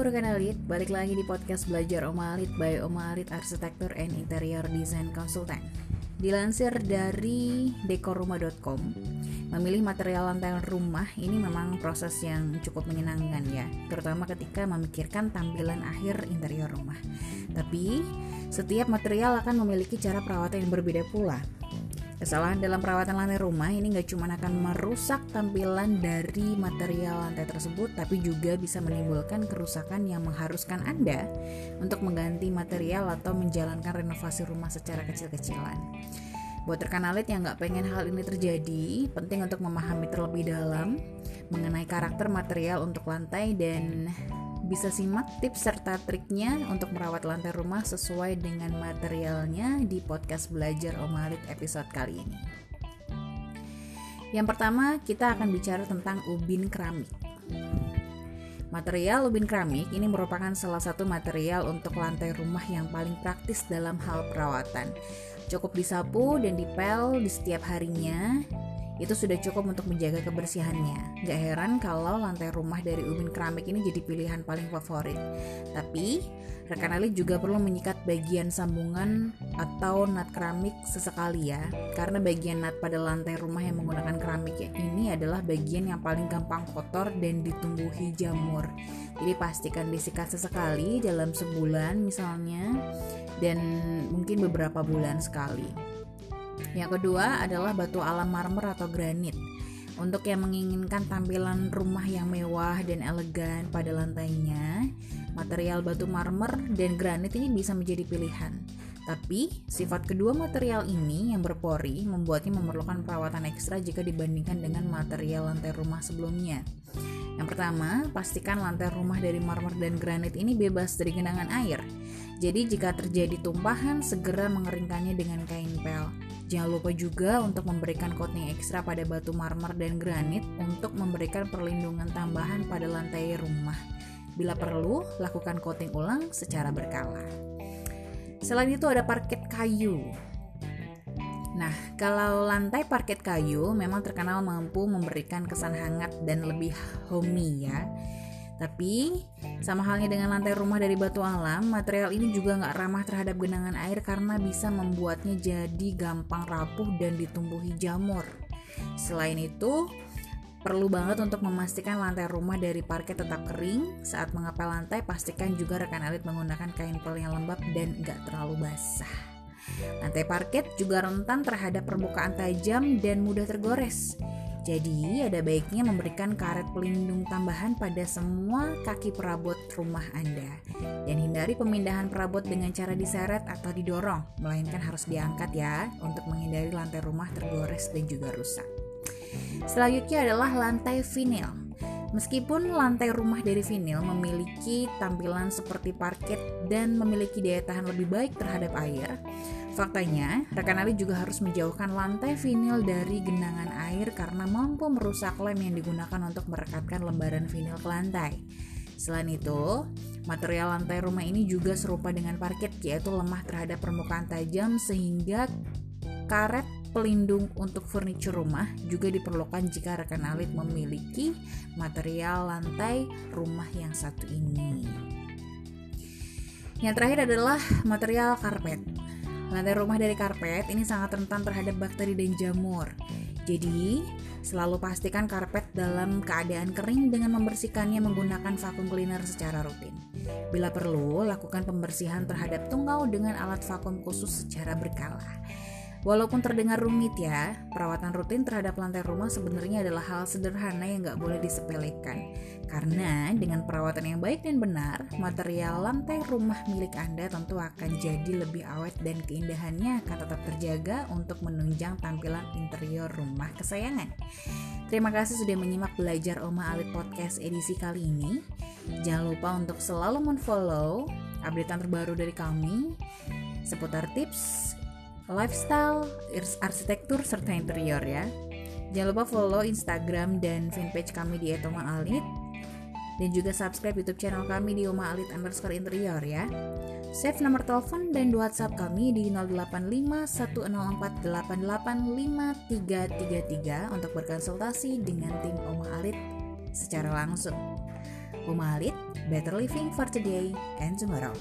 Rekan Alit, balik lagi di podcast Belajar Oma Alit by Oma Alit Arsitektur and Interior Design Consultant. Dilansir dari dekorrumah.com, memilih material lantai rumah ini memang proses yang cukup menyenangkan ya, terutama ketika memikirkan tampilan akhir interior rumah. Tapi, setiap material akan memiliki cara perawatan yang berbeda pula. Kesalahan dalam perawatan lantai rumah ini nggak cuma akan merusak tampilan dari material lantai tersebut, tapi juga bisa menimbulkan kerusakan yang mengharuskan Anda untuk mengganti material atau menjalankan renovasi rumah secara kecil-kecilan. Buat rekan alit yang nggak pengen hal ini terjadi, penting untuk memahami terlebih dalam mengenai karakter material untuk lantai dan bisa simak tips serta triknya untuk merawat lantai rumah sesuai dengan materialnya di podcast Belajar Omalit episode kali ini. Yang pertama, kita akan bicara tentang ubin keramik. Material ubin keramik ini merupakan salah satu material untuk lantai rumah yang paling praktis dalam hal perawatan. Cukup disapu dan dipel di setiap harinya itu sudah cukup untuk menjaga kebersihannya. Gak heran kalau lantai rumah dari ubin keramik ini jadi pilihan paling favorit. Tapi, rekan Ali juga perlu menyikat bagian sambungan atau nut keramik sesekali ya. Karena bagian nut pada lantai rumah yang menggunakan keramik ini adalah bagian yang paling gampang kotor dan ditumbuhi jamur. Jadi pastikan disikat sesekali dalam sebulan misalnya dan mungkin beberapa bulan sekali. Yang kedua adalah batu alam marmer atau granit. Untuk yang menginginkan tampilan rumah yang mewah dan elegan pada lantainya, material batu marmer dan granit ini bisa menjadi pilihan. Tapi, sifat kedua material ini yang berpori membuatnya memerlukan perawatan ekstra jika dibandingkan dengan material lantai rumah sebelumnya. Yang pertama, pastikan lantai rumah dari marmer dan granit ini bebas dari genangan air. Jadi jika terjadi tumpahan, segera mengeringkannya dengan kain pel. Jangan lupa juga untuk memberikan coating ekstra pada batu marmer dan granit untuk memberikan perlindungan tambahan pada lantai rumah. Bila perlu, lakukan coating ulang secara berkala. Selain itu ada parket kayu. Nah, kalau lantai parket kayu memang terkenal mampu memberikan kesan hangat dan lebih homey ya. Tapi, sama halnya dengan lantai rumah dari batu alam, material ini juga nggak ramah terhadap genangan air karena bisa membuatnya jadi gampang rapuh dan ditumbuhi jamur. Selain itu, perlu banget untuk memastikan lantai rumah dari parket tetap kering. Saat mengepel lantai, pastikan juga rekan elit menggunakan kain pel yang lembab dan nggak terlalu basah. Lantai parket juga rentan terhadap permukaan tajam dan mudah tergores. Jadi, ada baiknya memberikan karet pelindung tambahan pada semua kaki perabot rumah Anda. Dan hindari pemindahan perabot dengan cara diseret atau didorong, melainkan harus diangkat ya untuk menghindari lantai rumah tergores dan juga rusak. Selanjutnya adalah lantai vinil. Meskipun lantai rumah dari vinil memiliki tampilan seperti parket dan memiliki daya tahan lebih baik terhadap air, Faktanya, rekan Ali juga harus menjauhkan lantai vinil dari genangan air karena mampu merusak lem yang digunakan untuk merekatkan lembaran vinil ke lantai. Selain itu, material lantai rumah ini juga serupa dengan parket yaitu lemah terhadap permukaan tajam sehingga karet pelindung untuk furniture rumah juga diperlukan jika rekan alit memiliki material lantai rumah yang satu ini. Yang terakhir adalah material karpet. Lantai rumah dari karpet ini sangat rentan terhadap bakteri dan jamur. Jadi, selalu pastikan karpet dalam keadaan kering dengan membersihkannya menggunakan vakum cleaner secara rutin. Bila perlu, lakukan pembersihan terhadap tungau dengan alat vakum khusus secara berkala. Walaupun terdengar rumit ya, perawatan rutin terhadap lantai rumah sebenarnya adalah hal sederhana yang nggak boleh disepelekan. Karena dengan perawatan yang baik dan benar, material lantai rumah milik Anda tentu akan jadi lebih awet dan keindahannya akan tetap terjaga untuk menunjang tampilan interior rumah kesayangan. Terima kasih sudah menyimak belajar Oma Alit Podcast edisi kali ini. Jangan lupa untuk selalu menfollow updatean terbaru dari kami seputar tips lifestyle, arsitektur, serta interior ya. Jangan lupa follow Instagram dan fanpage kami di Etoma Alit dan juga subscribe YouTube channel kami di Oma Alit underscore interior ya. Save nomor telepon dan WhatsApp kami di 085104885333 untuk berkonsultasi dengan tim Oma Alit secara langsung. Umalit, better living for today and tomorrow.